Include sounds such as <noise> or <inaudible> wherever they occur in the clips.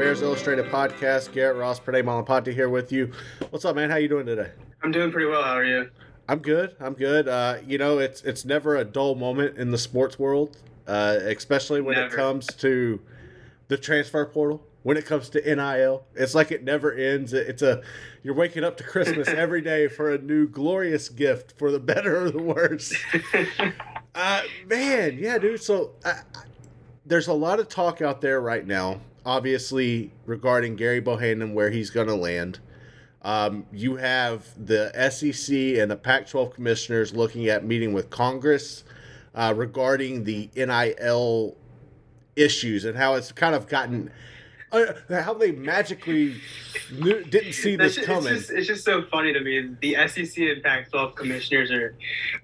Bears Illustrated podcast. Garrett Ross, Pranay Malapati here with you. What's up, man? How you doing today? I'm doing pretty well. How are you? I'm good. I'm good. Uh, you know, it's it's never a dull moment in the sports world, uh, especially when it comes to the transfer portal. When it comes to NIL, it's like it never ends. It's a you're waking up to Christmas <laughs> every day for a new glorious gift, for the better or the worse. <laughs> uh, man, yeah, dude. So uh, there's a lot of talk out there right now, obviously regarding Gary Bohanon, where he's going to land. Um, you have the SEC and the Pac 12 commissioners looking at meeting with Congress uh, regarding the NIL issues and how it's kind of gotten. Uh, how they magically knew, didn't see this That's- coming. It's just, it's just so funny to me. The SEC and Pac-12 commissioners are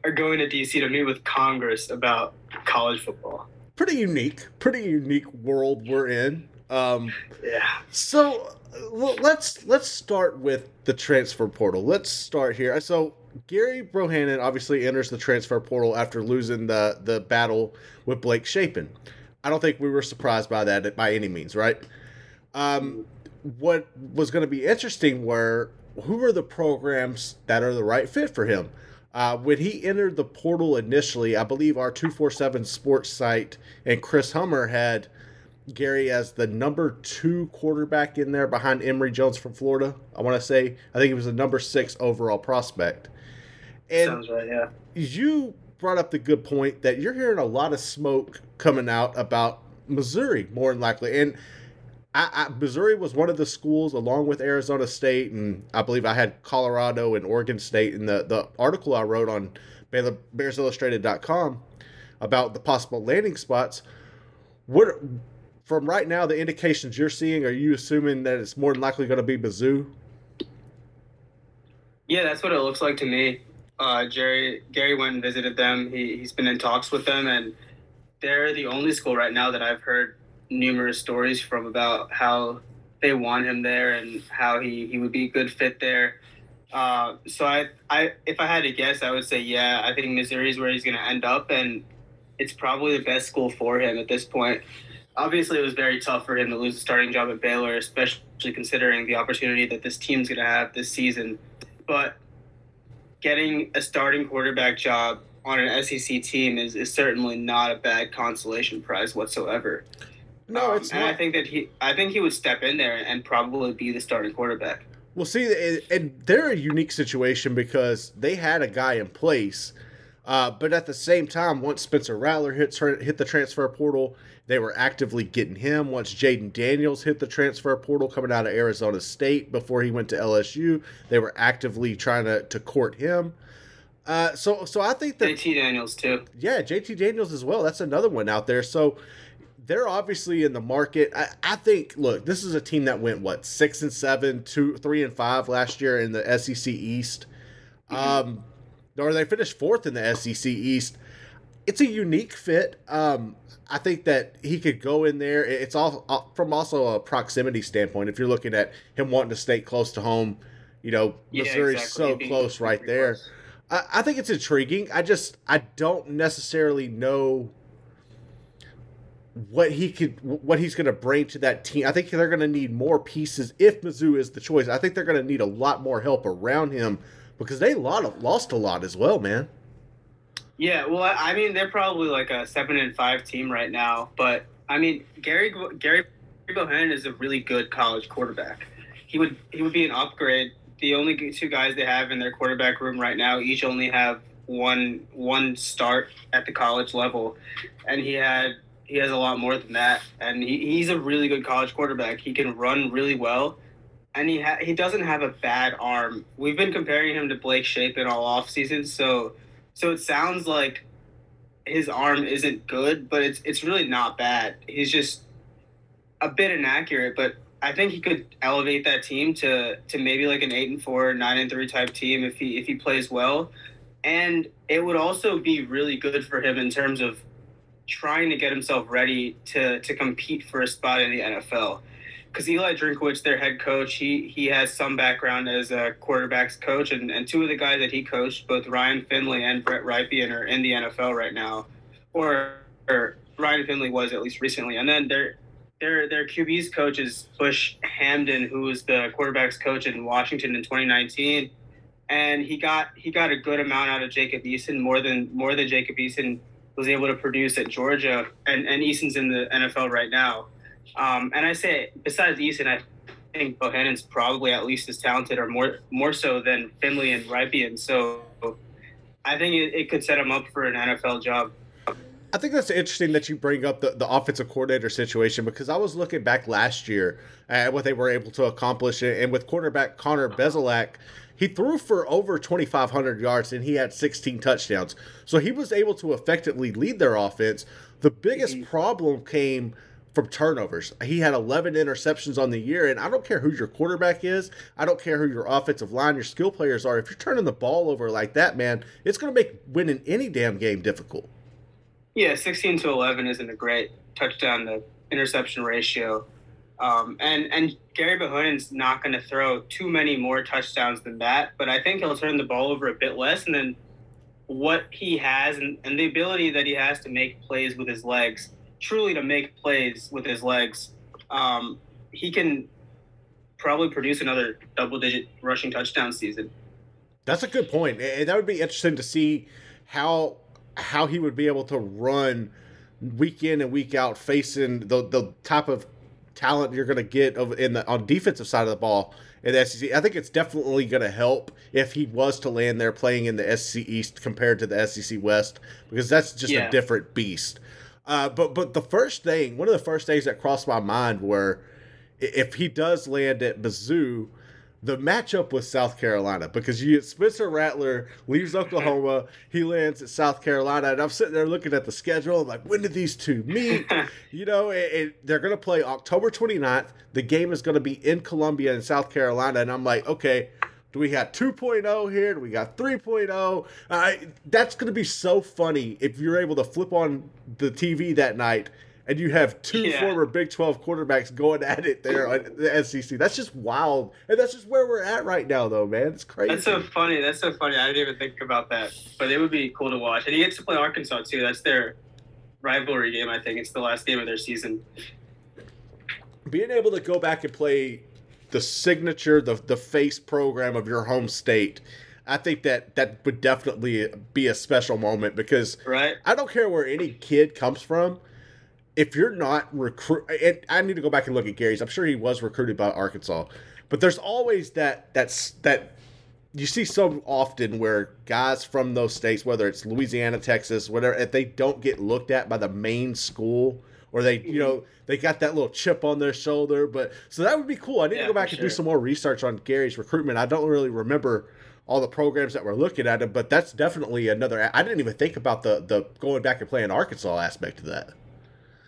are going to DC to meet with Congress about college football. pretty unique, pretty unique world we're in. Um, Yeah. So well, let's let's start with the transfer portal. Let's start here. So Gary Bohanon obviously enters the transfer portal after losing the the battle with Blake Shapen. I don't think we were surprised by that by any means, right? Um, what was going to be interesting were who are the programs that are the right fit for him. Uh, when he entered the portal initially, I believe our 247 sports site and Chris Hummer had Gary as the number two quarterback in there behind Emory Jones from Florida. I want to say, I think he was the number six overall prospect. And Sounds right. Yeah. you brought up the good point that you're hearing a lot of smoke coming out about Missouri, more than likely. And I, I, Missouri was one of the schools, along with Arizona State, and I believe I had Colorado and Oregon State. In the, the article I wrote on Baylor- BearsIllustrated.com about the possible landing spots, what from right now the indications you're seeing, are you assuming that it's more than likely going to be Mizzou? Yeah, that's what it looks like to me. Uh, Jerry Gary went and visited them. He he's been in talks with them, and they're the only school right now that I've heard numerous stories from about how they want him there and how he, he would be a good fit there. Uh, so I I if I had to guess, I would say yeah. I think Missouri is where he's going to end up, and it's probably the best school for him at this point. Obviously, it was very tough for him to lose the starting job at Baylor, especially considering the opportunity that this team's going to have this season. But getting a starting quarterback job on an SEC team is, is certainly not a bad consolation prize whatsoever. No, Um, it's and not. I think that he, I think he would step in there and probably be the starting quarterback. Well, see, and- they're a unique situation because they had a guy in place, uh, but at the same time, once Spencer Rattler hit hit the transfer portal, they were actively getting him. Once Jayden Daniels hit the transfer portal coming out of Arizona State before he went to LSU, they were actively trying to, to court him. Uh, so, so I think that JT Daniels too. yeah, JT Daniels as well. That's another one out there. So they're obviously in the market. I, I think. Look, this is a team that went what six and seven, two, three and five last year in the SEC East. Um, or they finished fourth in the SEC East. It's a unique fit. Um, I think that he could go in there. It's all uh, from also a proximity standpoint. If you're looking at him wanting to stay close to home, you know, Yeah, Missouri's exactly. so close right there. close. I, I think it's intriguing. I just I don't necessarily know what he could what he's going to bring to that team. I think they're going to need more pieces if Mizzou is the choice. I think they're going to need a lot more help around him because they lot of, lost a lot as well, man. Yeah, well, I, mean, they're probably like a seven and five team right now, but I mean, Gary Gary Bohanon is a really good college quarterback. He would he would be an upgrade. The only two guys they have in their quarterback room right now each only have one one start at the college level, and he had he has a lot more than that, and he, he's a really good college quarterback. He can run really well, and he ha- he doesn't have a bad arm. We've been comparing him to Blake Shapen all off season, so so it sounds like his arm isn't good, but it's it's really not bad. He's just a bit inaccurate, but I think he could elevate that team to to maybe like an eight and four, nine and three type team if he if he plays well. And it would also be really good for him in terms of trying to get himself ready to to compete for a spot in the NFL. Because Eli Drinkwitz, their head coach, he he has some background as a quarterbacks coach, and, and two of the guys that he coached, both Ryan Finley and Brett Rypien, are in the NFL right now, or or Ryan Finley was at least recently, and then their their their QB's coach is Bush Hamdan, who was the quarterbacks coach in Washington in 2019, and he got he got a good amount out of Jacob Eason, more than more than Jacob Eason was able to produce at Georgia, and and Eason's in the NFL right now. Um, and I say, besides Eason, I think Bohanon's probably at least as talented or more more so than Finley and Rypien. So I think it, it could set him up for an NFL job. I think that's interesting that you bring up the, the offensive coordinator situation because I was looking back last year at what they were able to accomplish. And with quarterback Connor Bazelak, he threw for over 2,500 yards and he had 16 touchdowns. So he was able to effectively lead their offense. The biggest mm-hmm. problem came from turnovers. He had 11 interceptions on the year, and I don't care who your quarterback is. I don't care who your offensive line, your skill players are. If you're turning the ball over like that, man, it's going to make winning any damn game difficult. Yeah, 16 to 11 isn't a great touchdown to interception ratio. Um, and and Gary Bohanon's not going to throw too many more touchdowns than that, but I think he'll turn the ball over a bit less. And then what he has and, and the ability that he has to make plays with his legs, truly to make plays with his legs, um, he can probably produce another double digit rushing touchdown season. That's a good point. And that would be interesting to see how how he would be able to run week in and week out facing the the type of talent you're going to get in the on defensive side of the ball in the SEC. I think it's definitely going to help if he was to land there playing in the SEC East compared to the SEC West because that's just yeah. a different beast. Uh, but but the first thing, one of the first things that crossed my mind were if he does land at Mizzou, the matchup with South Carolina because you Spencer Rattler leaves Oklahoma, he lands at South Carolina, and I'm sitting there looking at the schedule. I'm like, when did these two meet? <laughs> you know, it, it, they're going to play October 29th. The game is going to be in Columbia in South Carolina, and I'm like, okay. Do we got 2.0 here? Do we got 3.0? Uh, that's going to be so funny if you're able to flip on the TV that night and you have two yeah. former Big 12 quarterbacks going at it there on the SEC. That's just wild. And that's just where we're at right now, though, man. It's crazy. That's so funny. That's so funny. I didn't even think about that. But it would be cool to watch. And he gets to play Arkansas, too. That's their rivalry game, I think. It's the last game of their season. Being able to go back and play the signature, the, the face program of your home state. I think that that would definitely be a special moment because right? I don't care where any kid comes from if you're not recruit, and I need to go back and look at Gary's. I'm sure he was recruited by Arkansas, but there's always that that's that you see so often where guys from those states, whether it's Louisiana, Texas, whatever, if they don't get looked at by the main school or they, you know, they got that little chip on their shoulder. But so that would be cool. I need yeah, to go back and sure. do some more research on Gary's recruitment. I don't really remember all the programs that we're looking at, but that's definitely another. I didn't even think about the the going back and playing Arkansas aspect of that.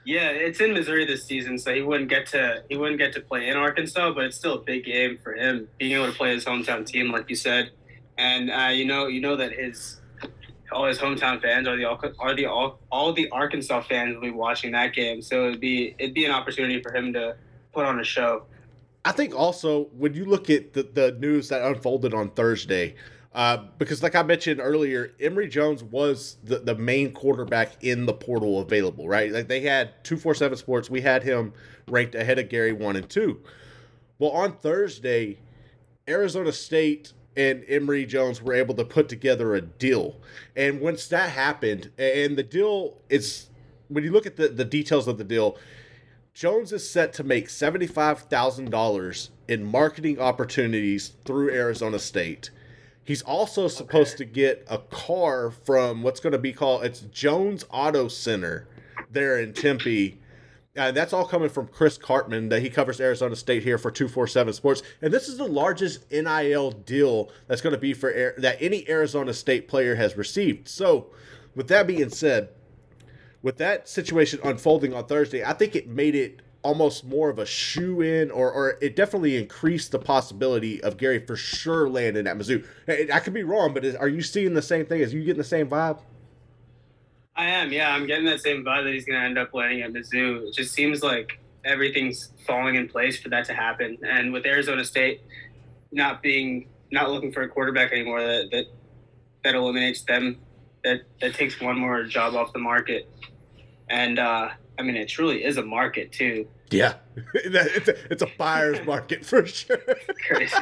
Yeah, it's in Missouri this season, so he wouldn't get to he wouldn't get to play in Arkansas, but it's still a big game for him being able to play his hometown team, like you said, and uh, you know you know that his all his hometown fans are the are the all, all the Arkansas fans will be watching that game, so it'd be it'd be an opportunity for him to put on a show. I think also when you look at the, the news that unfolded on Thursday, uh, because, like I mentioned earlier, Emory Jones was the, the main quarterback in the portal available, right? Like they had 247 Sports, we had him ranked ahead of Gary 1 and 2. Well, on Thursday, Arizona State and Emory Jones were able to put together a deal. And once that happened, and the deal is, when you look at the, the details of the deal, Jones is set to make $75,000 in marketing opportunities through Arizona State. He's also supposed okay. to get a car from what's going to be called it's Jones Auto Center there in Tempe. Uh, that's all coming from Chris Karpman that he covers Arizona State here for 247 Sports. And this is the largest NIL deal that's going to be for Air, that any Arizona State player has received. So, with that being said, with that situation unfolding on Thursday, I think it made it almost more of a shoe in, or, or it definitely increased the possibility of Gary for sure landing at Mizzou. I could be wrong, but is, are you seeing the same thing? Is you getting the same vibe? I am, yeah. I'm getting that same vibe that he's going to end up landing at Mizzou. It just seems like everything's falling in place for that to happen. And with Arizona State not being, not looking for a quarterback anymore, that that, that eliminates them. That that takes one more job off the market. And uh, I mean, it truly is a market too. Yeah, <laughs> it's a, it's a buyer's <laughs> market for sure. Crazy.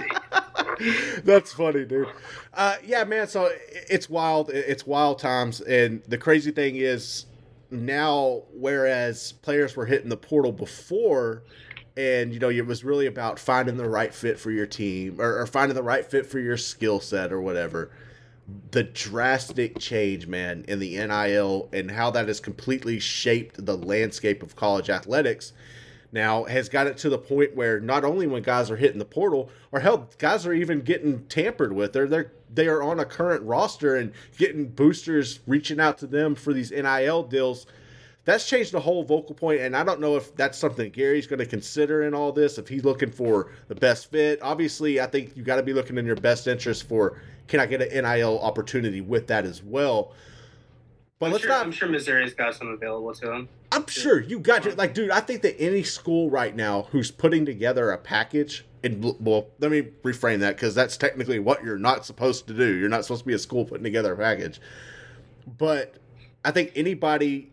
<laughs> That's funny, dude. Uh, yeah, man. So it's wild. It's wild times, and the crazy thing is now, whereas players were hitting the portal before, and you know it was really about finding the right fit for your team or, or finding the right fit for your skill set or whatever. The drastic change, man, in the NIL and how that has completely shaped the landscape of college athletics now has got it to the point where not only when guys are hitting the portal, or hell, guys are even getting tampered with. They're they're they are on a current roster and getting boosters reaching out to them for these NIL deals. That's changed the whole vocal point, and I don't know if that's something Gary's going to consider in all this. If he's looking for the best fit, obviously, I think you got to be looking in your best interest for can I get an NIL opportunity with that as well. But I'm let's sure, not. I'm sure Missouri's got some available to him. I'm sure you got to like, dude. I think that any school right now who's putting together a package, and well, let me reframe that because that's technically what you're not supposed to do. You're not supposed to be a school putting together a package. But I think anybody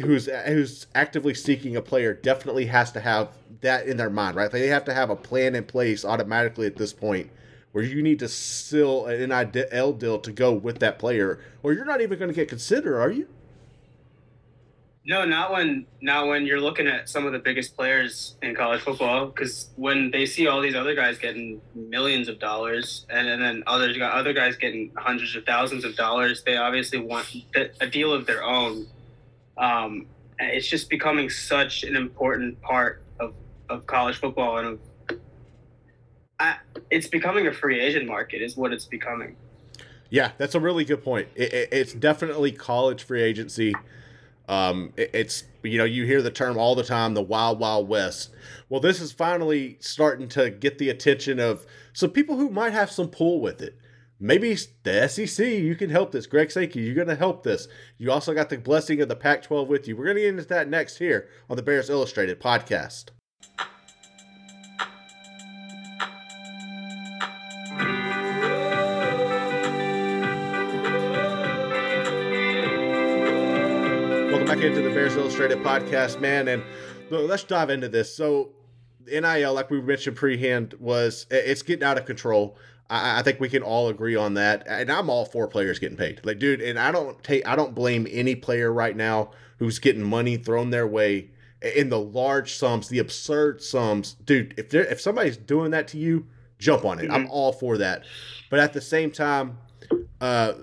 who's who's actively seeking a player definitely has to have that in their mind, right? They have to have a plan in place automatically at this point where you need to seal an NIL deal to go with that player, or you're not even going to get considered, are you? No, not when not when you're looking at some of the biggest players in college football. Because when they see all these other guys getting millions of dollars, and, and then others got other guys getting hundreds of thousands of dollars, they obviously want a deal of their own. Um, it's just becoming such an important part of, of college football and of I, it's becoming a free agent market, is what it's becoming. Yeah, that's a really good point. It, it, it's definitely college free agency. Um, it, it's you know you hear the term all the time, the wild wild west. Well, this is finally starting to get the attention of some people who might have some pull with it. Maybe the SEC, you can help this. Greg Sankey, you're going to help this. You also got the blessing of the Pac 12 with you. We're going to get into that next here on the Bears Illustrated podcast. Welcome back into the Bears Illustrated podcast, man. And let's dive into this. So, NIL, like we mentioned prehand, was it's getting out of control. I, I, think we can all agree on that. And I'm all for players getting paid. Like, dude, and I don't take I don't blame any player right now who's getting money thrown their way in the large sums, the absurd sums. Dude, if they if somebody's doing that to you, jump on it. Mm-hmm. I'm all for that. But at the same time, uh,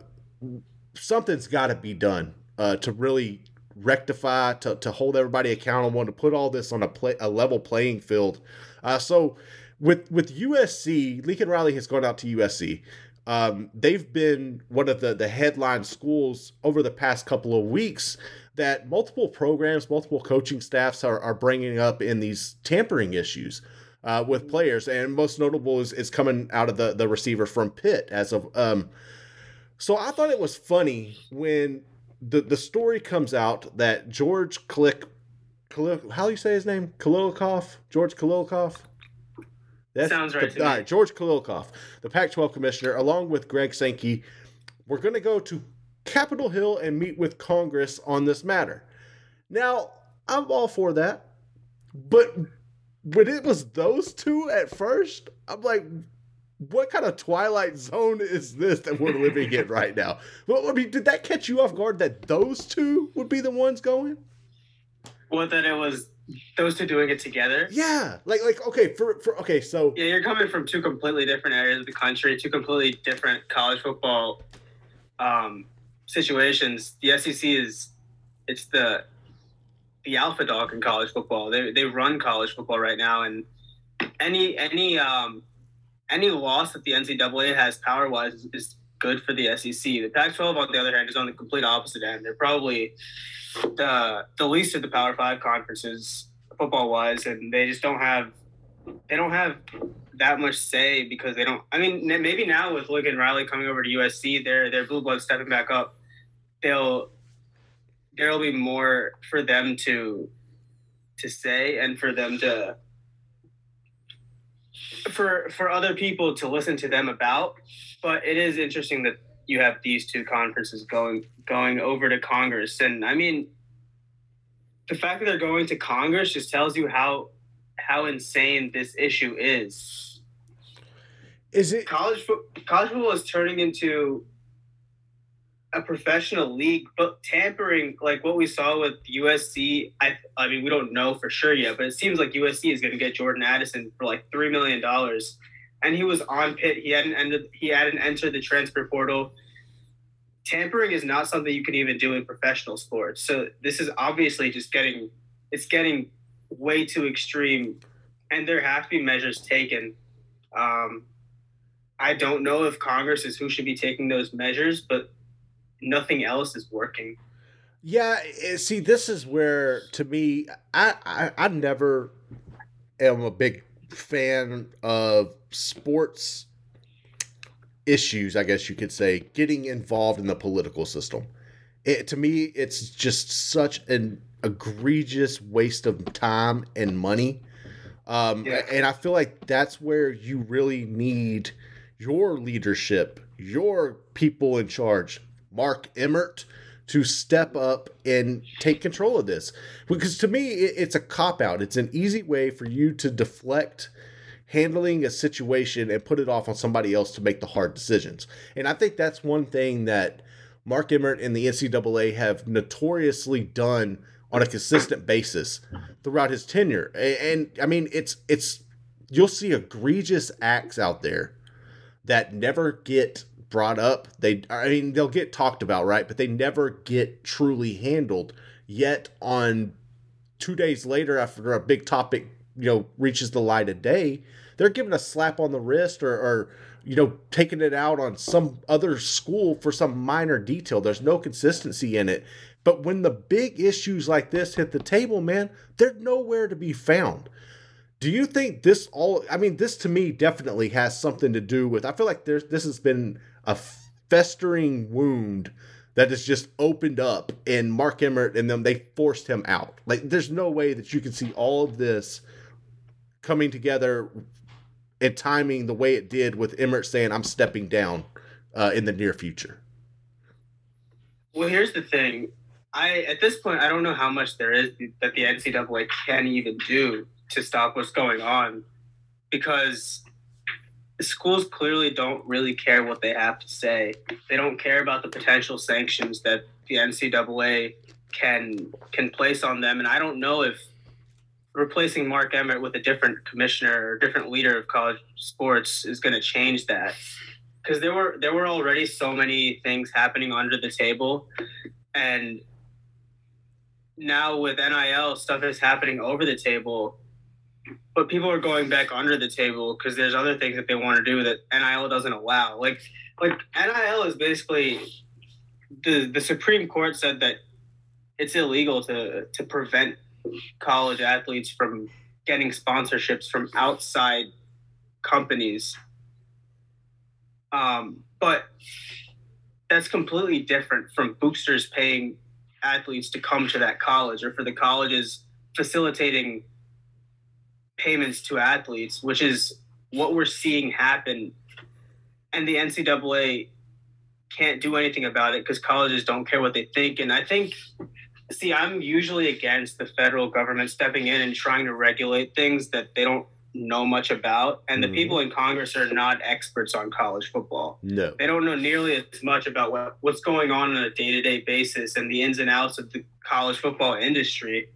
something's got to be done uh, to really rectify, to, to hold everybody accountable, and to put all this on a play, a level playing field. Uh, so with with USC, Lincoln Riley has gone out to USC. Um, they've been one of the the headline schools over the past couple of weeks that multiple programs, multiple coaching staffs are, are bringing up in these tampering issues. Uh, with players, and most notable is, is coming out of the, the receiver from Pitt as of um, so I thought it was funny when the the story comes out that George Klick, Kalik, how do you say his name? Klilikov, George Klilikov. That sounds right. The, all right, George Klilikov, the Pac-12 commissioner, along with Greg Sankey, we're going to go to Capitol Hill and meet with Congress on this matter. Now, I'm all for that, but when it was those two at first, I'm like, what kind of twilight zone is this that we're living in <laughs> right now? Well, I mean, did that catch you off guard that those two would be the ones going? What that it was those two doing it together? Yeah, like like okay for for okay so yeah, you're coming from two completely different areas of the country, two completely different college football um, situations. The SEC is it's the the alpha dog in college football. They they run college football right now, and any any um any loss that the NCAA has power wise is, is good for the SEC. The Pac-12, on the other hand, is on the complete opposite end. They're probably the the least of the Power Five conferences football wise, and they just don't have they don't have that much say because they don't. I mean, maybe now with Lincoln Riley coming over to USC, their their blue blood stepping back up, they'll there'll be more for them to to say and for them to for for other people to listen to them about. But it is interesting that you have these two conferences going going over to Congress, and I mean, the fact that they're going to Congress just tells you how how insane this issue is. Is it college fo- college football is turning into a professional league, but tampering like what we saw with USC. I I mean, we don't know for sure yet, but it seems like USC is going to get Jordan Addison for like three million dollars, and he was on Pitt. He hadn't ended. He hadn't entered the transfer portal. Tampering is not something you can even do in professional sports. So this is obviously just getting. It's getting way too extreme, and there have to be measures taken. Um, I don't know if Congress is who should be taking those measures, but nothing else is working. Yeah, eh, see, this is where to me, I, I I never am a big fan of sports issues. I guess you could say getting involved in the political system. It, to me, it's just such an egregious waste of time and money. Um, yeah. And I feel like that's where you really need your leadership, your people in charge, Mark Emmert to step up and take control of this. Because to me, it's a cop out. It's an easy way for you to deflect handling a situation and put it off on somebody else to make the hard decisions. And I think that's one thing that Mark Emmert and the NCAA have notoriously done on a consistent basis throughout his tenure. And, and I mean, it's it's you'll see egregious acts out there that never get brought up. They, I mean, they'll get talked about, right? But they never get truly handled. Yet, on two days later, after a big topic, you know, reaches the light of day, they're given a slap on the wrist or, or you know, taking it out on some other school for some minor detail. There's no consistency in it. But when the big issues like this hit the table, man, they're nowhere to be found. Do you think this all I mean this to me definitely has something to do with I feel like there's this has been a festering wound that has just opened up and Mark Emmert and them they forced him out. Like there's no way that you can see all of this coming together and timing the way it did with Emmert saying I'm stepping down uh, in the near future. Well, here's the thing. I at this point I don't know how much there is that the NCAA can even do to stop what's going on because schools clearly don't really care what they have to say. They don't care about the potential sanctions that the NCAA can can place on them. And I don't know if replacing Mark Emmert with a different commissioner or different leader of college sports is going to change that. Because there were there were already so many things happening under the table, and now with NIL stuff is happening over the table but people are going back under the table because there's other things that they want to do that NIL doesn't allow. Like like NIL is basically the the Supreme Court said that it's illegal to to prevent college athletes from getting sponsorships from outside companies. Um, but that's completely different from boosters paying athletes to come to that college or for the colleges facilitating payments to athletes, which is what we're seeing happen. And the NCAA can't do anything about it because colleges don't care what they think. And I think, see, I'm usually against the federal government stepping in and trying to regulate things that they don't know much about. And the mm. people in Congress are not experts on college football. No. They don't know nearly as much about what, what's going on on a day to day basis and the ins and outs of the college football industry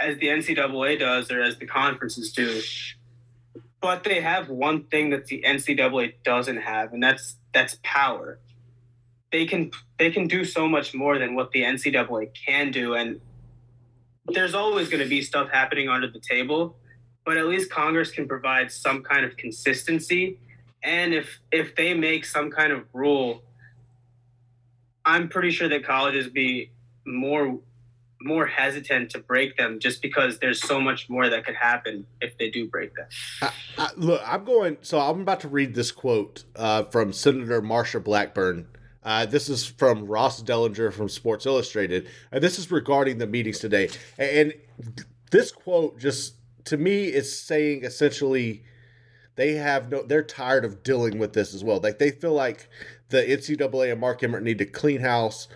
as the NCAA does or as the conferences do. But they have one thing that the NCAA doesn't have, and that's that's power. They can they can do so much more than what the NCAA can do, and there's always going to be stuff happening under the table, but at least Congress can provide some kind of consistency. And if if they make some kind of rule, I'm pretty sure that colleges be more more hesitant to break them just because there's so much more that could happen if they do break them. I, I, look, I'm going. So I'm about to read this quote uh, from Senator Marsha Blackburn. Uh, this is from Ross Dellinger from Sports Illustrated, and this is regarding the meetings today. And this quote just to me is saying essentially they have no they're tired of dealing with this as well like they feel like the ncaa and mark emmert need to clean house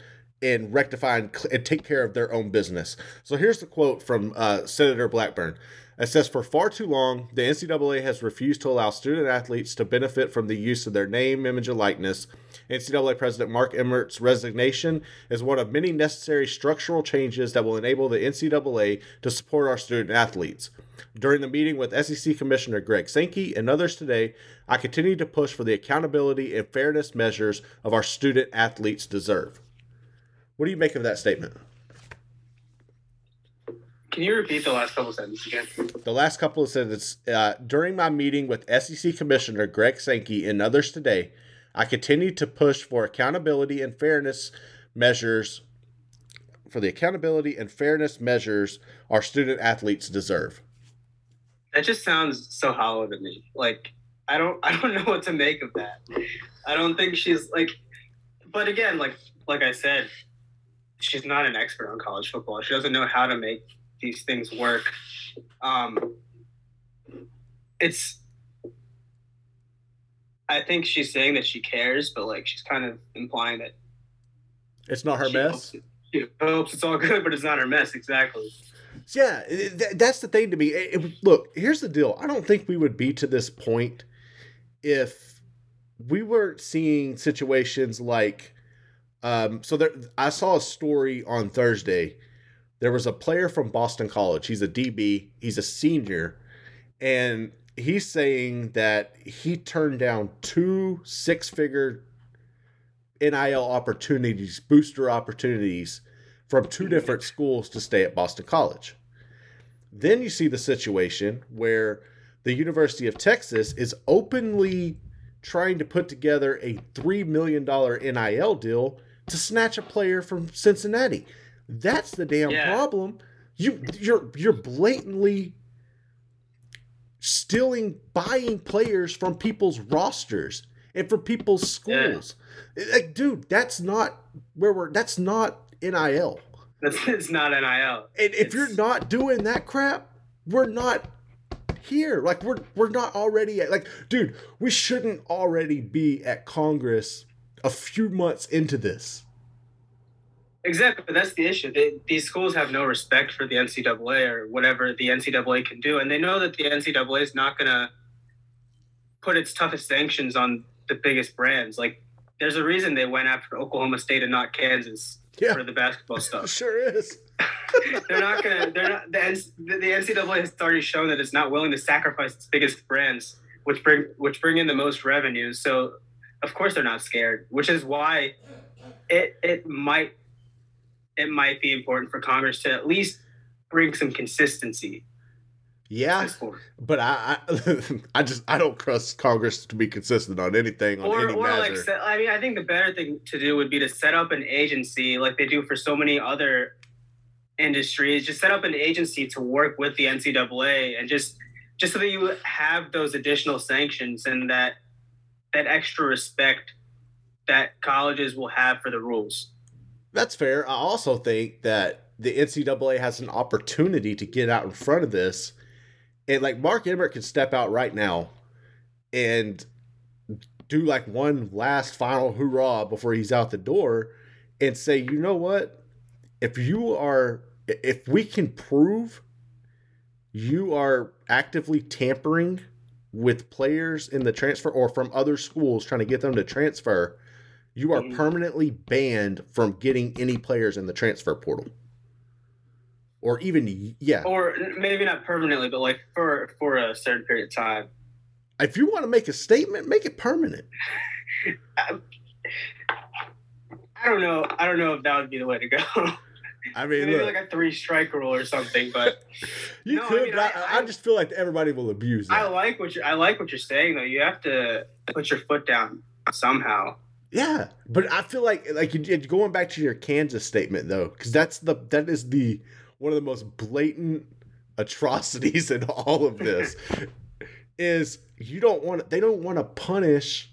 and rectify and, and take care of their own business. So here's the quote from uh, senator blackburn. It says for far too long the ncaa has refused to allow student athletes to benefit from the use of their name image and likeness. Ncaa president mark emmert's resignation is one of many necessary structural changes that will enable the ncaa to support our student athletes. During the meeting with SEC Commissioner Greg Sankey and others today, I continue to push for the accountability and fairness measures of our student athletes deserve. What do you make of that statement? Can you repeat the last couple of sentences again? The last couple of sentences uh, during my meeting with SEC Commissioner Greg Sankey and others today, I continue to push for accountability and fairness measures for the accountability and fairness measures our student athletes deserve. That just sounds so hollow to me. Like I don't <laughs> I don't know what to make of that. I don't think she's like but again, like like I said, she's not an expert on college football. She doesn't know how to make these things work. Um it's I think she's saying that she cares, but like she's kind of implying that it's not her mess. Hopes, she hopes it's all good, but it's not her mess. Exactly. Yeah, th- that's the thing to me. It, it, look, here's the deal. I don't think we would be to this point if we weren't seeing situations like. Um, so there, I saw a story on Thursday. There was a player from Boston College. He's a DB. He's a senior, and he's saying that he turned down two six-figure NIL opportunities, booster opportunities from two different schools to stay at Boston College. Then you see the situation where the University of Texas is openly trying to put together a $3 million NIL deal to snatch a player from Cincinnati. That's the damn Yeah. problem. You you're you're blatantly stealing buying players from people's rosters and from people's schools. Like dude, that's not where we're that's not NIL. That's it's not NIL. And if you're not doing that crap, we're not here. Like we're we're not already at like, dude, we shouldn't already be at Congress a few months into this. Exactly, but that's the issue. They, these schools have no respect for the NCAA or whatever the NCAA can do, and they know that the NCAA is not going to put its toughest sanctions on the biggest brands. Like, there's a reason they went after Oklahoma State and not Kansas Yeah. for the basketball stuff. <laughs> Sure is. <laughs> they're not going to. They're not. The, the the NCAA has already shown that it's not willing to sacrifice its biggest brands, which bring which bring in the most revenue. So, of course, they're not scared. Which is why it it might it might be important for Congress to at least bring some consistency Yeah, but I, I <laughs> I just I don't trust Congress to be consistent on anything on Or, any or like, measure. set, I mean, I think the better thing to do would be to set up an agency like they do for so many other industries. Just set up an agency to work with the NCAA and just just so that you have those additional sanctions and that that extra respect that colleges will have for the rules. That's fair. I also think that the NCAA has an opportunity to get out in front of this. And like Mark Emmert can step out right now and do like one last final hoorah before he's out the door and say, you know what? If you are, if we can prove you are actively tampering with players in the transfer or from other schools trying to get them to transfer, you are Mhm. permanently banned from getting any players in the transfer portal. Or even yeah, Or maybe not permanently, but like for for a certain period of time. if you want to make a statement, make it permanent. <sighs> I don't know. I don't know if that would be the way to go. <laughs> I mean, maybe look, like a three strike rule or something. But <laughs> you no, I could, mean, but I, I- I, I- just feel like everybody will abuse that. I like what you I like what you're saying though. You have to put your foot down somehow. Yeah, but I feel like like you- going back to your Kansas statement though, because that's the that is the one of the most blatant atrocities in all of this <laughs> is you don't want they don't want to punish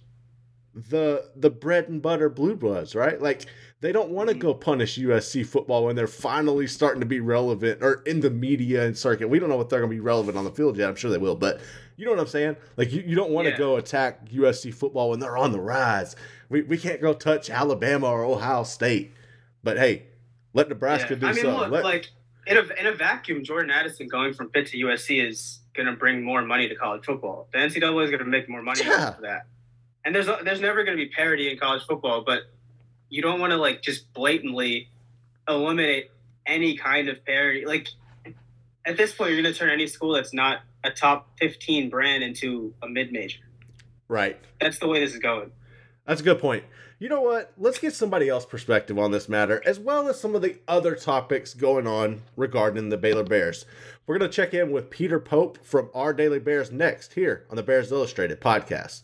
the the bread and butter blue bloods, right? Like they don't want to mm-hmm. go punish USC football when they're finally starting to be relevant or in the media and circuit. We don't know what they're going to be relevant on the field yet. I'm sure they will, but you know what I'm saying? Like you, you don't want to Yeah. go attack USC football when they're on the rise. We, we can't go touch Alabama or Ohio State. But hey, let Nebraska Yeah. do I mean, something. look, Let- like in a in a vacuum, Jordan Addison going from Pitt to USC is going to bring more money to college football. The NCAA is going to make more money Yeah. off of that. And there's there's never going to be parity in college football, but you don't want to like just blatantly eliminate any kind of parity. Like at this point, you're going to turn any school that's not a top 15 brand into a mid major. right. That's the way this is going. That's a good point. You know what? Let's get somebody else's perspective on this matter, as well as some of the other topics going on regarding the Baylor Bears. We're going to check in with Peter Pope from Our Daily Bears next here on the Bears Illustrated podcast.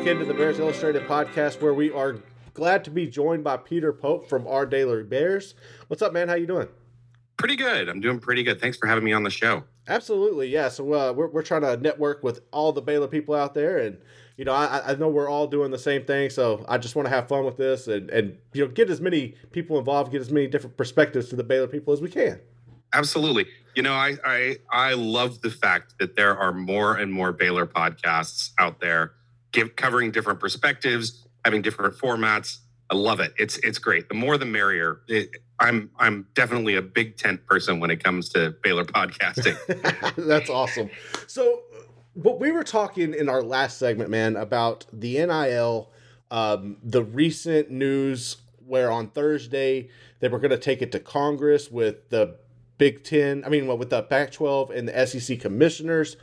Back into the Bears Illustrated podcast, where we are glad to be joined by Peter Pope from Our Daily Bears. What's up, man? How you doing? Pretty good. I'm doing pretty good. Thanks for having me on the show. Absolutely, yeah. So uh, we're we're trying to network with all the Baylor people out there, and you know, I, I know we're all doing the same thing. So I just want to have fun with this, and and you know, get as many people involved, get as many different perspectives to the Baylor people as we can. Absolutely. You know, I I I love the fact that there are more and more Baylor podcasts out there, give covering different perspectives, having different formats. I love it. It's it's great. The more the merrier. It, I'm I'm definitely a big tent person when it comes to Baylor podcasting. <laughs> That's awesome. So, what we were talking in our last segment, man, about the NIL, um, the recent news where on Thursday they were going to take it to Congress with the Big Ten, I mean, well, with the Pac 12 and the SEC commissioners.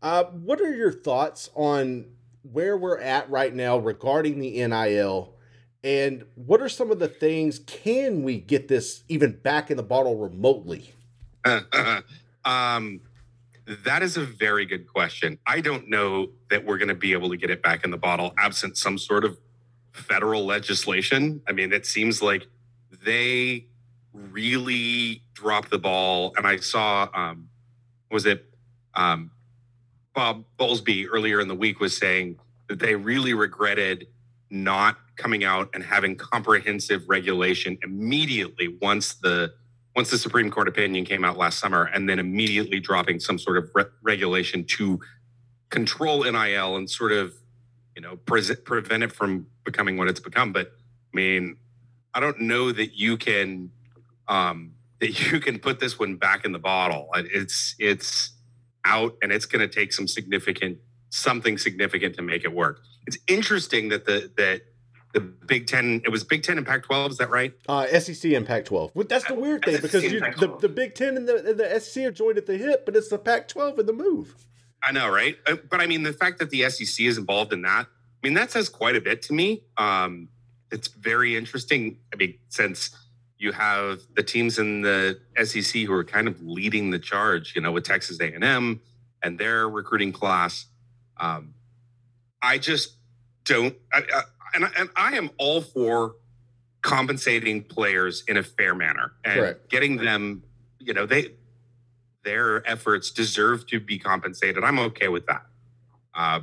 Uh, what are your thoughts on where we're at right now regarding the NIL? And what are some of the things? Can we get this even back in the bottle remotely? <laughs> um, that is a very good question. I don't know that we're going to be able to get it back in the bottle absent some sort of federal legislation. I mean, it seems like they really dropped the ball. And I saw, um, was it um, Bob Bowlesby earlier in the week was saying that they really regretted not coming out and having comprehensive regulation immediately once the once the Supreme Court opinion came out last summer, and then immediately dropping some sort of re- regulation to control NIL and sort of, you know, pre- prevent it from becoming what it's become. But I mean, I don't know that you can um, that you can put this one back in the bottle. It's it's out, and it's going to take some significant something significant to make it work. It's interesting that the that the Big Ten, it was Big Ten and Pac 12, is that right? Uh, SEC and Pac 12. Well, that's the weird thing SEC because you, the, the Big Ten and the, and the SEC are joined at the hip, but it's the Pac 12 in the move. I know, right? Uh, But I mean, the fact that the SEC is involved in that, I mean, that says quite a bit to me. Um, it's very interesting. I mean, since you have the teams in the SEC who are kind of leading the charge, you know, with Texas A&M and their recruiting class. Um, I just don't, I, I, and, I, and I am all for compensating players in a fair manner and Correct. getting them, you know, they their efforts deserve to be compensated. I'm okay with that. Uh,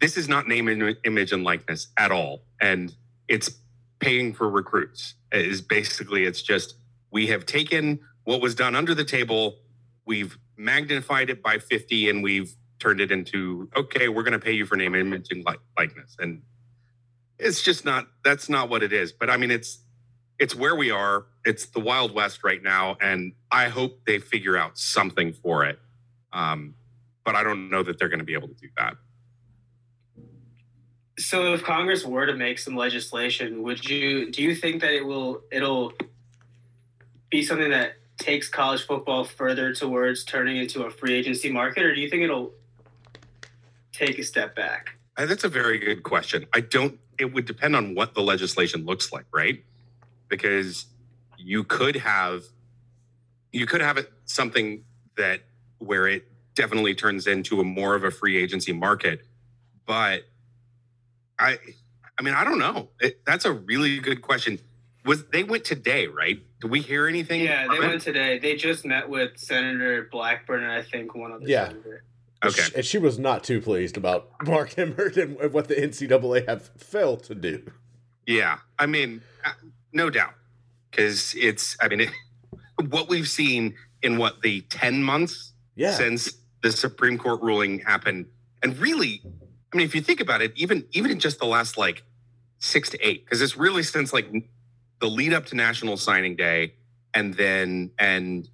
this is not name, Im- image, and likeness at all, and it's paying for recruits. Is basically it's just we have taken what was done under the table, we've magnified it by 50, and we've turned it into okay, we're going to pay you for name, image, and likeness, and it's just not that's not what it is. But I mean, it's it's where we are. It's the Wild West right now, and I hope they figure out something for it. Um, but I don't know that they're going to be able to do that. So if Congress were to make some legislation, would you do you think that it will it'll be something that takes college football further towards turning into a free agency market, or do you think it'll take a step back? Uh, That's a very good question. I don't. It would depend on what the legislation looks like, right? Because you could have, you could have it something that where it definitely turns into a more of a free agency market, but I, I mean, I don't know. It, that's a really good question. Was they went today, right? Did we hear anything? Yeah, from they it? went today. They just met with Senator Blackburn and I think one other Yeah. senator. Okay. And she was not too pleased about <laughs> Mark Emmert and what the NCAA have failed to do. Yeah, I mean, uh, no doubt, because it's. I mean, it, <laughs> what we've seen in what the ten months Yeah. since the Supreme Court ruling happened, and really, I mean, if you think about it, even even in just the last like six to eight, because it's really since like the lead up to National Signing Day, and then and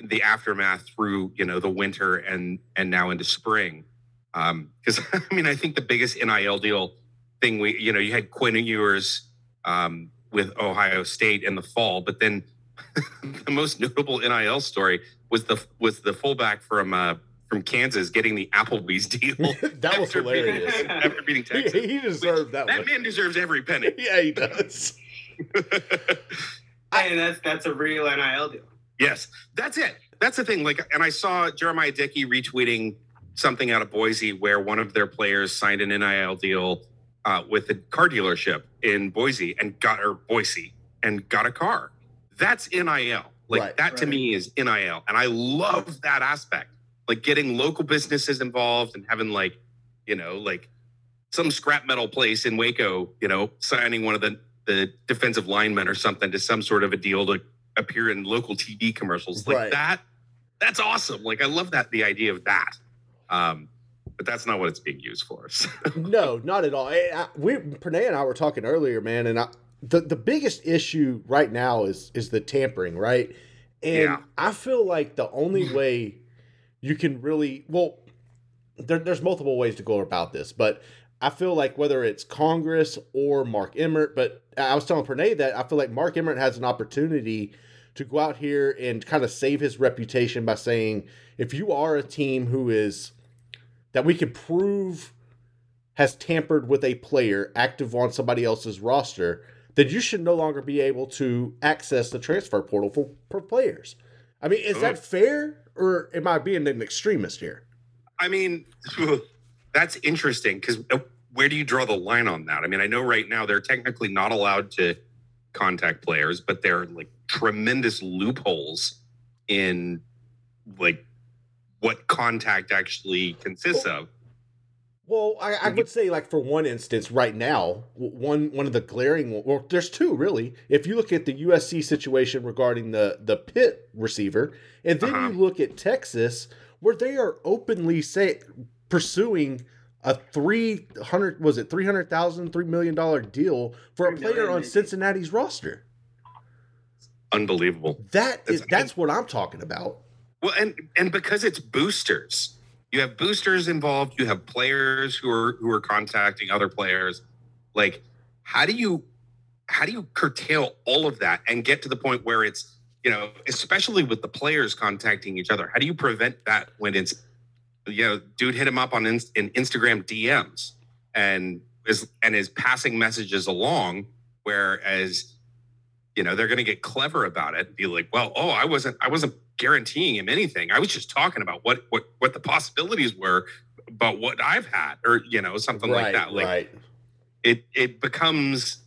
the aftermath through you know the winter and and now into spring. Because <laughs> I mean, I think the biggest NIL deal thing we you know you had Quinn Ewers um, with Ohio State in the fall, but then <laughs> the most notable NIL story was the was the fullback from uh, from Kansas getting the Applebee's deal. <laughs> that was after beating- hilarious. after beating <laughs> Texas. he deserved that, that one. man deserves every penny. <laughs> Yeah, he does. and that's that's a real NIL deal. Yes, that's it. That's the thing. Like, and I saw Jeremiah Dickey retweeting something out of Boise where one of their players signed an NIL deal uh, with a car dealership in Boise and got or Boise and got a car. That's NIL. Like Right. that to me is NIL, and I love that aspect. Like getting local businesses involved and having like, you know, like some scrap metal place in Waco, you know, signing one of the the defensive linemen or something to some sort of a deal to appear in local TV commercials like Right. that. That's awesome. Like I love that the idea of that. Um, but that's not what it's being used for. <laughs> So, no, not at all. I, I, we Pranay and I were talking earlier, man, and I, the the biggest issue right now is is the tampering, right? And Yeah. I feel like the only <clears throat> way you can really well, there, there's multiple ways to go about this, but I feel like whether it's Congress or Mark Emmert, but I was telling Pranay that I feel like Mark Emmert has an opportunity to go out here and kind of save his reputation by saying, if you are a team who is that we can prove has tampered with a player active on somebody else's roster, then you should no longer be able to access the transfer portal for, for players. I mean, is that fair or am I being an extremist here? I mean, <laughs> that's interesting because uh, where do you draw the line on that? I mean, I know right now they're technically not allowed to contact players, but there are like tremendous loopholes in like what contact actually consists of. Well, I, I would say, like for one instance, right now, one one of the glaring, well, there's two really. If you look at the USC situation regarding the the Pitt receiver, and then Uh-huh. you look at Texas, where they are openly say pursuing a three hundred was it three hundred thousand three million dollar deal for a player on. Cincinnati's roster. Unbelievable. That is That's- that's what I'm talking about. Well, and and because it's boosters, you have boosters involved. You have players who are who are contacting other players. Like, how do you how do you curtail all of that and get to the point where it's you know, especially with the players contacting each other? How do you prevent that when it's you know, dude hit him up on Inst- in Instagram DMs and is and is passing messages along, whereas you know they're going to get clever about it and be like well oh i wasn't i wasn't guaranteeing him anything. I was just talking about what what what the possibilities were about what i've had or you know something right, like that. Like right. it it becomes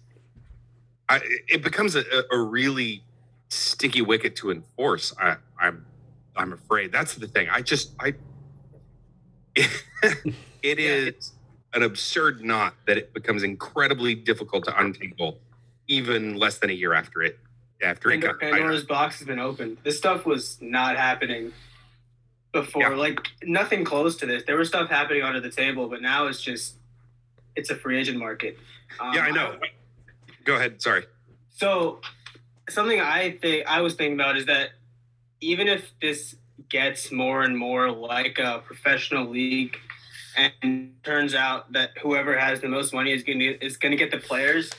I, it becomes a, a really sticky wicket to enforce I, i'm i'm afraid. That's the thing. I just i <laughs> it is an absurd knot that it becomes incredibly difficult to untangle even less than a year after it after it Pandora, Pandora's box has been opened. This stuff was not happening before. Like nothing close to this. There was stuff happening under the table, but now it's just it's a free agent market. Um, yeah i know go ahead sorry So something I think I was thinking about is that even if this gets more and more like a professional league, and turns out that whoever has the most money is going to is going to get the players,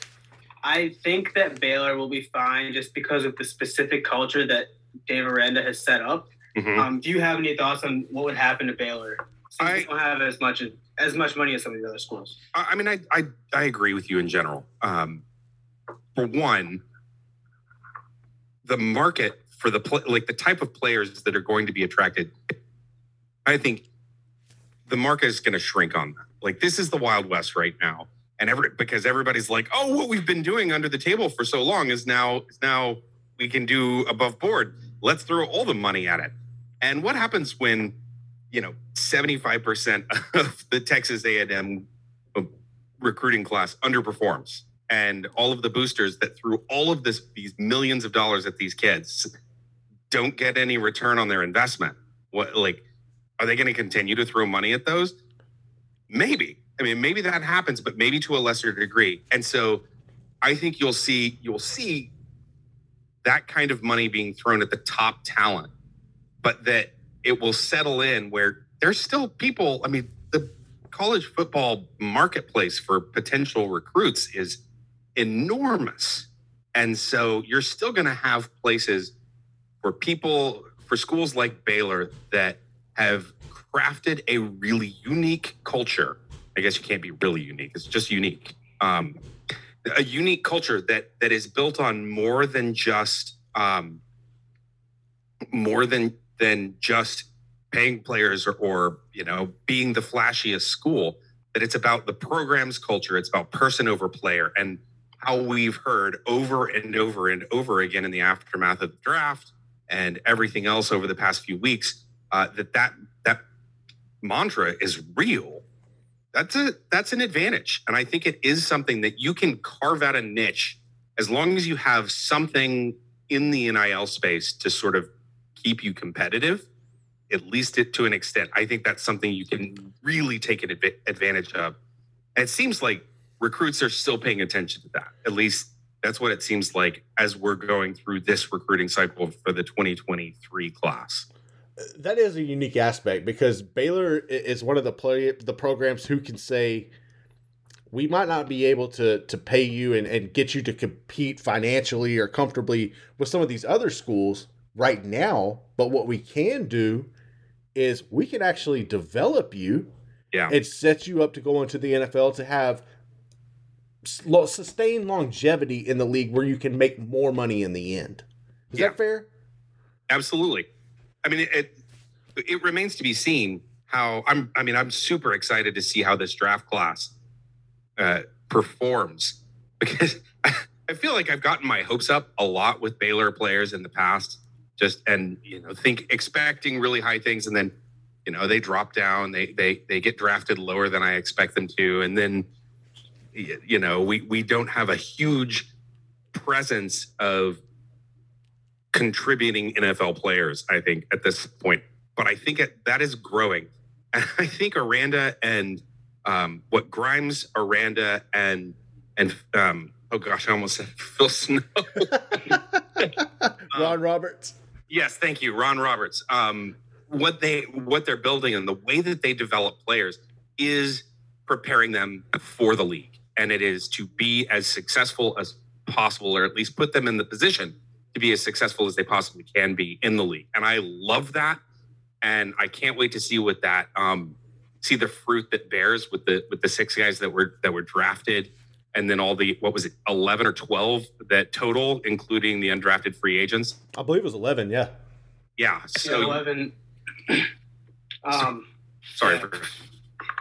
I think that Baylor will be fine just because of the specific culture that Dave Aranda has set up. Mhm. Um, do you have any thoughts on what would happen to Baylor? Since I- they don't have as much as much money as some of the other schools. I I mean, I, I I agree with you in general. Um, for one, the market for the pl- like the type of players that are going to be attracted, I think the market is going to shrink on that. Like this is the Wild West right now, and every because everybody's like, oh, what we've been doing under the table for so long is now is now we can do above board. Let's throw all the money at it. And what happens when you know 75% <laughs> of the Texas A&M uh, recruiting class underperforms and all of the boosters that threw all of this these millions of dollars at these kids don't get any return on their investment what like are they going to continue to throw money at those maybe i mean maybe that happens but maybe to a lesser degree and so i think you'll see you'll see that kind of money being thrown at the top talent but that it will settle in where there's still people i mean the college football marketplace for potential recruits is enormous. And so you're still going to have places for people, for schools like Baylor that have crafted a really unique culture. I guess you can't be really unique, it's just unique. Um, a unique culture that that is built on more than just um, more than than just paying players or, or you know being the flashiest school that it's about the program's culture. It's about person over player and how we've heard over and over and over again in the aftermath of the draft and everything else over the past few weeks uh, that that that mantra is real that's a that's an advantage and i think it is something that you can carve out a niche as long as you have something in the nil space to sort of keep you competitive at least it, to an extent. I think that's something you can really take an adv- advantage of. And it seems like recruits are still paying attention to that. At least that's what it seems like as we're going through this recruiting cycle for the 2023 class. That is a unique aspect because Baylor is one of the play the programs who can say we might not be able to to pay you and, and get you to compete financially or comfortably with some of these other schools right now, but what we can do is we can actually develop you Yeah. and set you up to go into the NFL to have sustained longevity in the league where you can make more money in the end. Is Yeah. that fair? Absolutely. I mean, it it remains to be seen how I'm. I mean, I'm super excited to see how this draft class uh, performs <laughs> because I feel like I've gotten my hopes up a lot with Baylor players in the past. Just and you know, think expecting really high things, and then you know they drop down. They they they get drafted lower than I expect them to, and then you know we we don't have a huge presence of contributing NFL players, I think, at this point. But I think it, that is growing. <laughs> And I think Aranda and um, what Grimes, Aranda, and and um, oh gosh, I almost said <laughs> Phil Snow. <laughs> Ron Roberts. yes, thank you, Ron Roberts. Um, what they what they're building and the way that they develop players is preparing them for the league, and it is to be as successful as possible, or at least put them in the position to be as successful as they possibly can be in the league. And I love that, and I can't wait to see what that um, see the fruit that bears with the with the six guys that were that were drafted and then all the what was it, eleven or twelve that total, including the undrafted free agents. I believe it was eleven. Yeah. Yeah. So yeah, eleven. <clears throat> um, sorry. Yeah.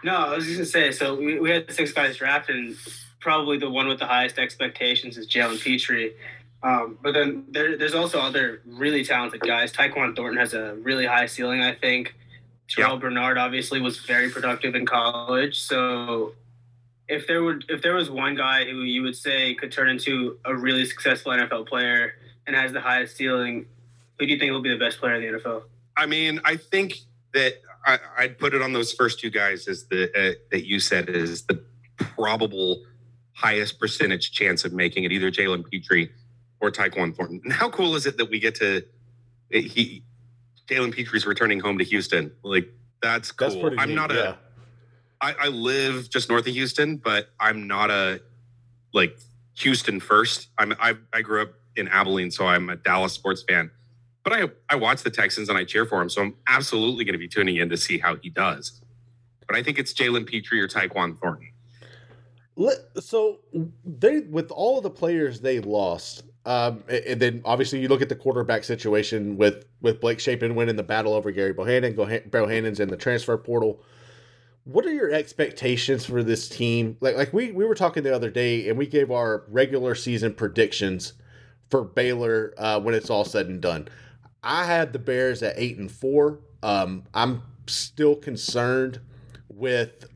No, I was just gonna say. So we, we had six guys drafted, and probably the one with the highest expectations is Jalen Pitre. Um, but then there, there's also other really talented guys. Tyquan Thornton has a really high ceiling, I think. Terrell yeah. Bernard obviously was very productive in college. So if there would if there was one guy who you would say could turn into a really successful NFL player and has the highest ceiling, who do you think will be the best player in the NFL? I mean, I think that I, would put it on those first two guys as the uh, that you said is the probable highest percentage chance of making it, either Jalen Pitre or Tyquan Thornton. And how cool is it that we get to eh, he Jalen Pitre's returning home to Houston? Like that's cool. That's pretty I'm neat, not yeah. a I, I live just north of Houston, but I'm not a like Houston first. I'm I, I grew up in Abilene, so I'm a Dallas sports fan. But I I watch the Texans and I cheer for him, so I'm absolutely going to be tuning in to see how he does. But I think it's Jalen Petrie or Tyquan Thornton. So they with all of the players they lost, um, and then obviously you look at the quarterback situation with with Blake Shapen winning the battle over Gary Bohanon. Bohanon's in the transfer portal. What are your expectations for this team? Like like we we were talking the other day, and we gave our regular season predictions for Baylor uh, when it's all said and done. I had the Bears at eight and four. Um, I'm still concerned with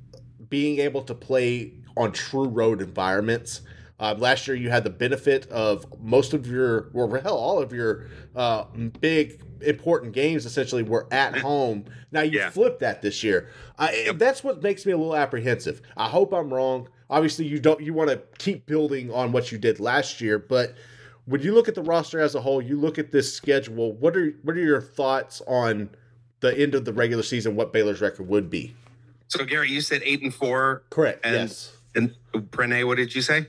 being able to play on true road environments. Um, last year, you had the benefit of most of your, well, hell, all of your uh, big important games essentially were at home. Now you yeah. flip that this year. I, that's what makes me a little apprehensive. I hope I'm wrong. Obviously, you don't. You want to keep building on what you did last year, but when you look at the roster as a whole, you look at this schedule. What are what are your thoughts on the end of the regular season? What Baylor's record would be? So, Gary, you said eight and four. Correct. And, yes. And Pranay, what did you say?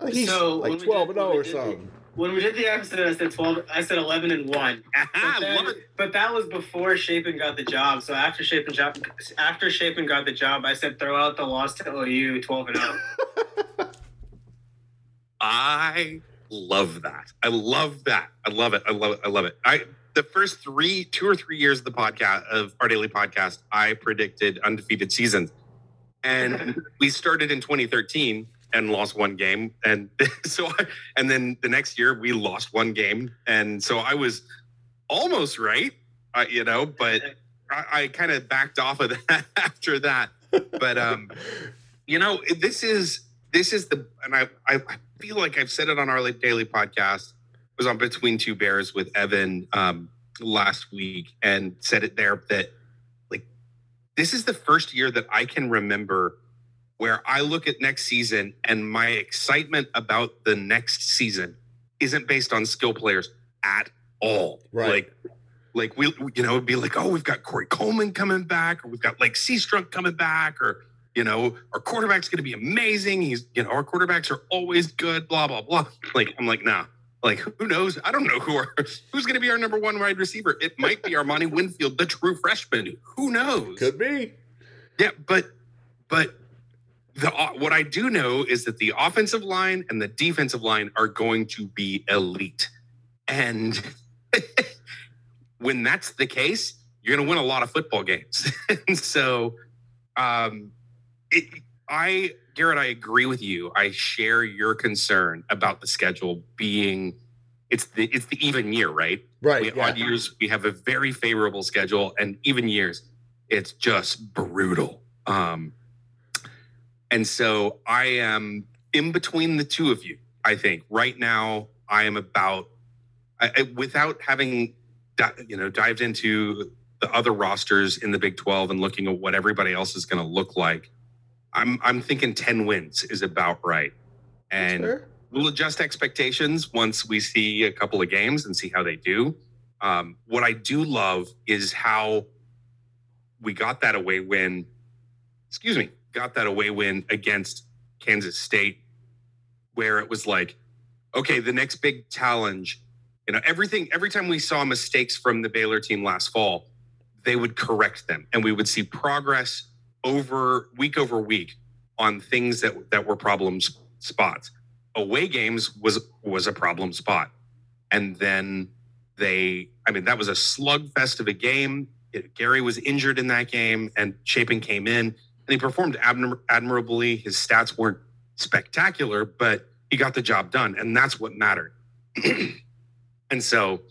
Oh, he's so like twelve oh did, and zero oh or something. when we did the episode, I said twelve. I said eleven and one. <laughs> But, then, but that was before Shapen got the job. So after Shapen job, after Shapen got the job, I said throw out the loss to OU, twelve and zero. Oh. <laughs> I love that. I love that. I love it. I love it. I love it. I the first three, two or three years of the podcast of our daily podcast, I predicted undefeated seasons. And <laughs> we started in 2013 and lost one game. And <laughs> so, I, and then the next year we lost one game. And so I was almost right, uh, you know, but I, I kind of backed off of <laughs> that after that. But, um, you know, this is, this is the, and I, I feel like I've said it on our daily podcast was on Between Two Bears with Evan um, last week and said it there that like this is the first year that I can remember where I look at next season and my excitement about the next season isn't based on skill players at all. Right. Like like we you know it'd be like oh we've got Corey Coleman coming back or we've got like Seastrunk coming back or you know our quarterback's going to be amazing he's you know our quarterbacks are always good blah blah blah like I'm like nah like who knows? I don't know who are <laughs> who's going to be our number one wide receiver. It might be Armani Winfield, the true freshman. Who knows? Could be. Yeah, but but the what I do know is that the offensive line and the defensive line are going to be elite, and <laughs> when that's the case, you're going to win a lot of football games. <laughs> and so, um, it, I Garrett, I agree with you. I share your concern about the schedule being it's the it's the even year, right? Right. We, yeah. Odd years we have a very favorable schedule, and even years it's just brutal. Um, and so I am in between the two of you. I think right now I am about I, I, without having you know dived into the other rosters in the Big Twelve and looking at what everybody else is going to look like. I'm I'm thinking 10 wins is about right. And sure. we'll adjust expectations once we see a couple of games and see how they do. Um, what I do love is how we got that away win. Excuse me, got that away win against Kansas State, where it was like, okay, the next big challenge. You know, everything. Every time we saw mistakes from the Baylor team last fall, they would correct them, and we would see progress over week over week. on things that that were problem spots. Away games was was a problem spot, and then they. I mean, that was a slugfest of a game. It, Gary was injured in that game, and Shapen came in and he performed admir- admirably. His stats weren't spectacular, but he got the job done, and that's what mattered. <clears throat> and so,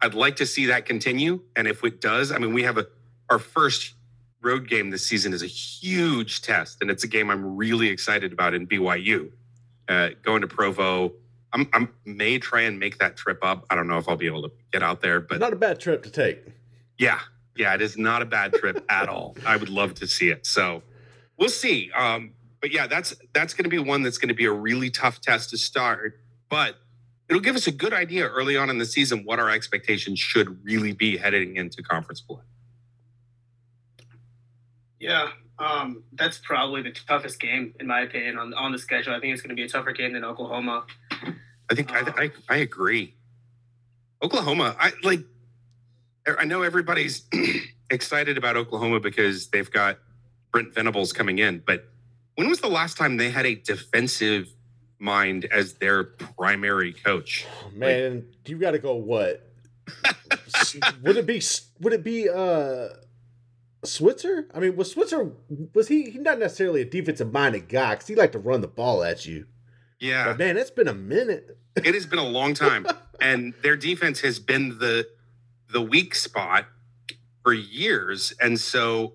I'd like to see that continue. And if it does, I mean, we have a our first road game this season is a huge test, and it's a game I'm really excited about in BYU. Uh, going to Provo, I'm, I may try and make that trip up. I don't know if I'll be able to get out there, but not a bad trip to take. Yeah, yeah, it is not a bad trip at all. I would love to see it. So we'll see. Um, but yeah, that's that's going to be one that's going to be a really tough test to start, but it'll give us a good idea early on in the season what our expectations should really be heading into conference play. Yeah, um, that's probably the toughest game in my opinion on on the schedule. I think it's going to be a tougher game than Oklahoma. I think I, I I agree. Oklahoma, I like. I know everybody's <clears throat> excited about Oklahoma because they've got Brent Venables coming in, but when was the last time they had a defensive mind as their primary coach? Man, like, you got to go what? <laughs> would it be? Would it be? uh Switzer? I mean, was Switzer was he? He not necessarily a defensive minded guy because he liked to run the ball at you. Yeah, but man, it's been a minute. <laughs> it has been a long time, and their defense has been the the weak spot for years, and so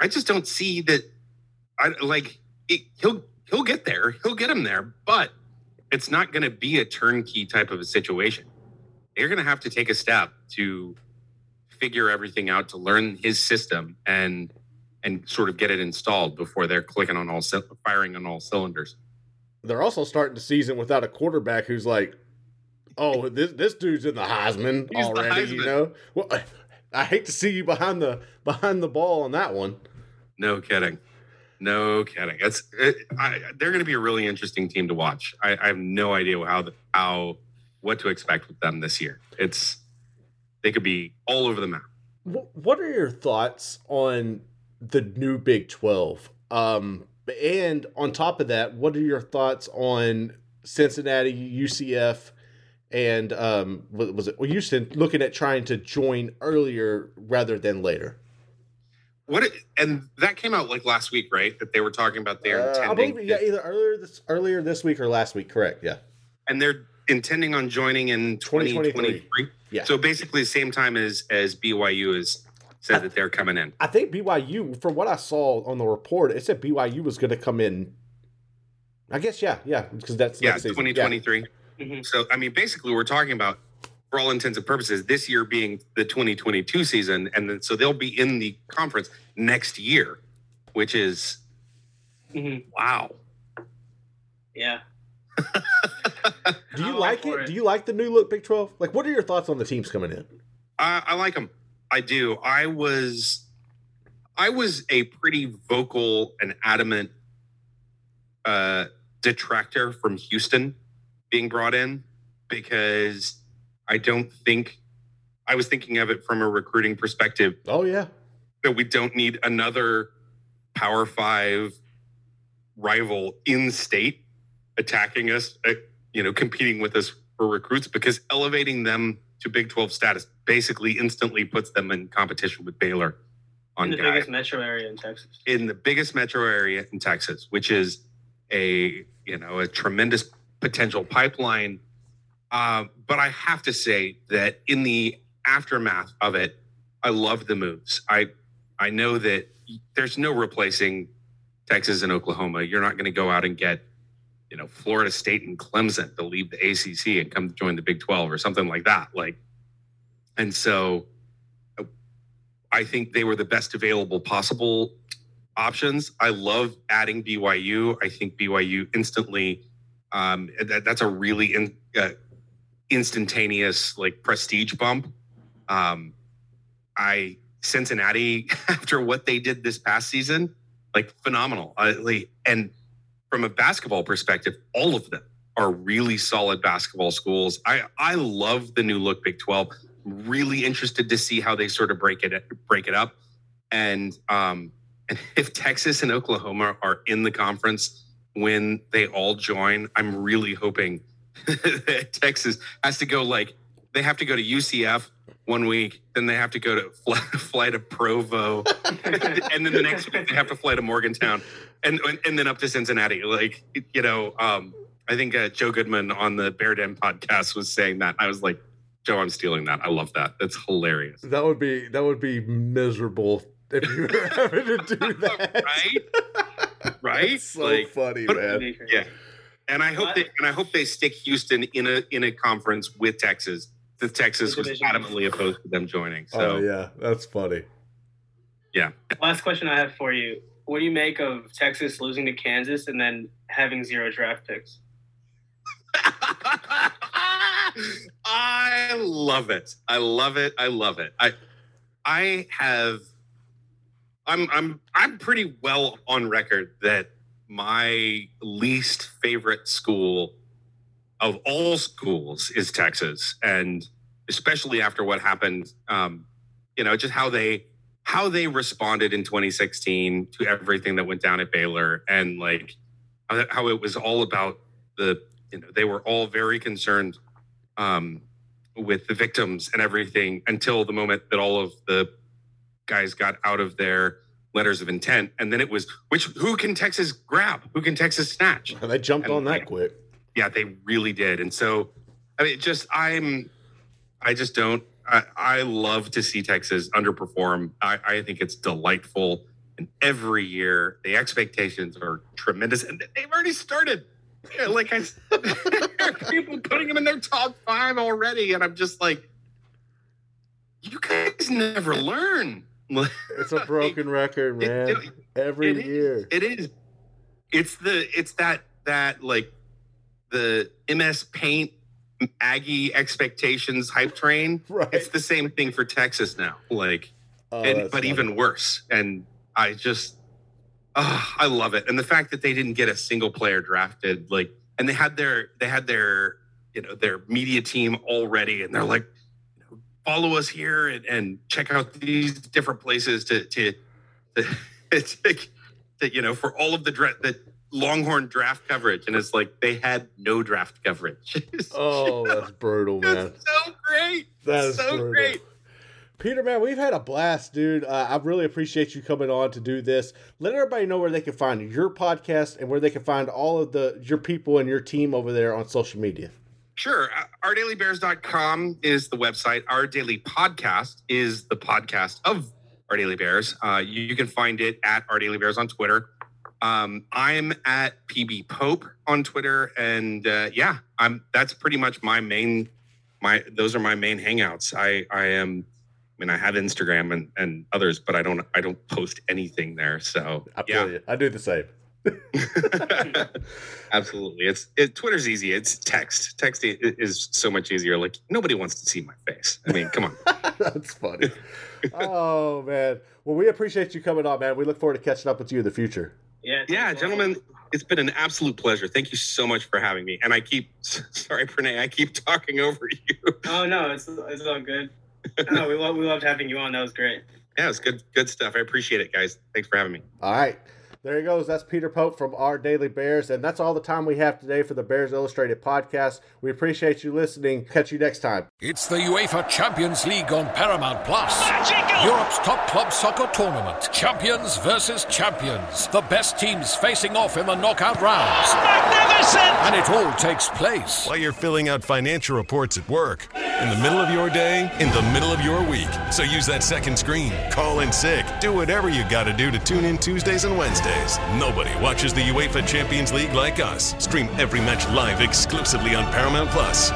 I just don't see that. I like it, he'll he'll get there, he'll get him there, but it's not going to be a turnkey type of a situation. They're going to have to take a step to figure everything out to learn his system and and sort of get it installed before they're clicking on all firing on all cylinders. They're also starting the season without a quarterback who's like, "Oh, this this dude's in the Heisman He's already." The Heisman. You know, well, I hate to see you behind the behind the ball on that one. No kidding, no kidding. It's it, I, they're going to be a really interesting team to watch. I, I have no idea how how what to expect with them this year. It's they could be all over the map. What are your thoughts on the new Big 12? Um, and on top of that, what are your thoughts on Cincinnati, UCF, and um, was it Houston looking at trying to join earlier rather than later? What it, and that came out like last week, right? That they were talking about their uh, intending. I believe, yeah, either earlier this earlier this week or last week. Correct. Yeah. And they're intending on joining in 2023. Yeah. So basically, the same time as as BYU has said I, that they're coming in. I think BYU, from what I saw on the report, it said BYU was going to come in. I guess yeah, yeah, because that's yeah, 2023. Yeah. Mm-hmm. So I mean, basically, we're talking about for all intents and purposes this year being the 2022 season, and then so they'll be in the conference next year, which is mm-hmm. wow. Yeah. <laughs> Do you like it? it? Do you like the new look Big 12? Like, what are your thoughts on the teams coming in? Uh, I like them. I do. I was, I was a pretty vocal and adamant uh, detractor from Houston being brought in because I don't think I was thinking of it from a recruiting perspective. Oh yeah, that we don't need another Power Five rival in state attacking us, uh, you know, competing with us for recruits because elevating them to Big 12 status basically instantly puts them in competition with Baylor on in the guy. biggest metro area in Texas. In the biggest metro area in Texas, which is a you know a tremendous potential pipeline. Uh, but I have to say that in the aftermath of it, I love the moves. I I know that there's no replacing Texas and Oklahoma. You're not going to go out and get you know, Florida State and Clemson to leave the ACC and come join the Big 12 or something like that. Like, and so I think they were the best available possible options. I love adding BYU. I think BYU instantly, um, that, that's a really in, uh, instantaneous like prestige bump. Um, I Cincinnati <laughs> after what they did this past season, like phenomenal. Uh, like, and from a basketball perspective, all of them are really solid basketball schools. I I love the new look Big 12. really interested to see how they sort of break it break it up. And um And <laughs> if Texas and Oklahoma are in the conference when they all join, I'm really hoping <laughs> Texas has to go like they have to go to UCF one week, then they have to go to fly, fly to Provo, <laughs> and then the next week they have to fly to Morgantown, and and then up to Cincinnati. Like you know, um, I think uh, Joe Goodman on the Bear Den podcast was saying that. I was like, Joe, I'm stealing that. I love that. That's hilarious. That would be that would be miserable if you <laughs> were having to do that. right? Right? That's so like, funny, man. Yeah. And I hope they and I hope they stick Houston in a in a conference with Texas. The Texas was adamantly opposed to them joining. Oh, so oh, yeah, that's funny. Yeah. Last question I have for you: What do you make of Texas losing to Kansas and then having zero draft picks? <laughs> I love it. I love it. I love it. I I have I'm I'm I'm pretty well on record that my least favorite school of all schools is Texas, and especially after what happened, um, you know, just how they how they responded in 2016 to everything that went down at Baylor, and like how it was all about the you know they were all very concerned um, with the victims and everything until the moment that all of the guys got out of their letters of intent, and then it was which who can Texas grab? Who can Texas snatch? And they jumped and on that quick. Yeah, they really did. And so, I mean, just I'm, I just don't. I, I love to see Texas underperform. I, I think it's delightful. And every year, the expectations are tremendous, and they've already started. Yeah, like I, <laughs> people putting them in their top five already, and I'm just like, you guys never learn. <laughs> it's a broken record, man. It, it, Every it year, is, it is. It's the it's that that like the MS Paint Aggie expectations hype train. <laughs> Right. It's the same thing for Texas now. Like, oh, and, but funny. even worse. And I just, oh, I love it. And the fact that they didn't get a single player drafted, like, and they had their they had their you know their media team already, and they're like follow us here and, and check out these different places to to, to, <laughs> to, to you know for all of the dra- the Longhorn draft coverage, and it's like they had no draft coverage. <laughs> oh, that's brutal, man. so great. That is so brutal. great. Peter, man, we've had a blast, dude. Uh, I really appreciate you coming on to do this. Let everybody know where they can find your podcast and where they can find all of the your people and your team over there on social media. Sure. Uh, OurDailyBears.com is the website. Our Daily Podcast is the podcast of Our Daily Bears. Uh, you, can find it at Our Daily Bears on Twitter. Um, I'm at PB Pope on Twitter, and uh, yeah, I'm. That's pretty much my main. My those are my main hangouts. I I am. I mean, I have Instagram and, and others, but I don't I don't post anything there. So I yeah. I do the same. <laughs> Absolutely. It's it, Twitter's easy. It's text. Text is so much easier. Like nobody wants to see my face. I mean, come on. <laughs> That's funny. oh man. Well, we appreciate you coming on, man. We look forward to catching up with you in the future. Yeah. Yeah, gentlemen. It's been an absolute pleasure. Thank you so much for having me. And I keep <laughs> sorry, Pranay, I keep talking over you. Oh no, it's it's all good. No, we love we loved having you on. That was great. Yeah, it's good good stuff. I appreciate it, guys. Thanks for having me. All right. There he goes. That's Peter Pope from Our Daily Bears. And that's all the time we have today for the Bears Illustrated podcast. We appreciate you listening. Catch you next time. It's the UEFA Champions League on Paramount Plus. Europe's top club soccer tournament. Champions versus champions. The best teams facing off in the knockout rounds. Magnificent! And it all takes place while you're filling out financial reports at work. In the middle of your day, in the middle of your week. So use that second screen. Call in sick. Do whatever you got to do to tune in Tuesdays and Wednesdays. Nobody watches the UEFA Champions League like us. Stream every match live exclusively on Paramount Plus.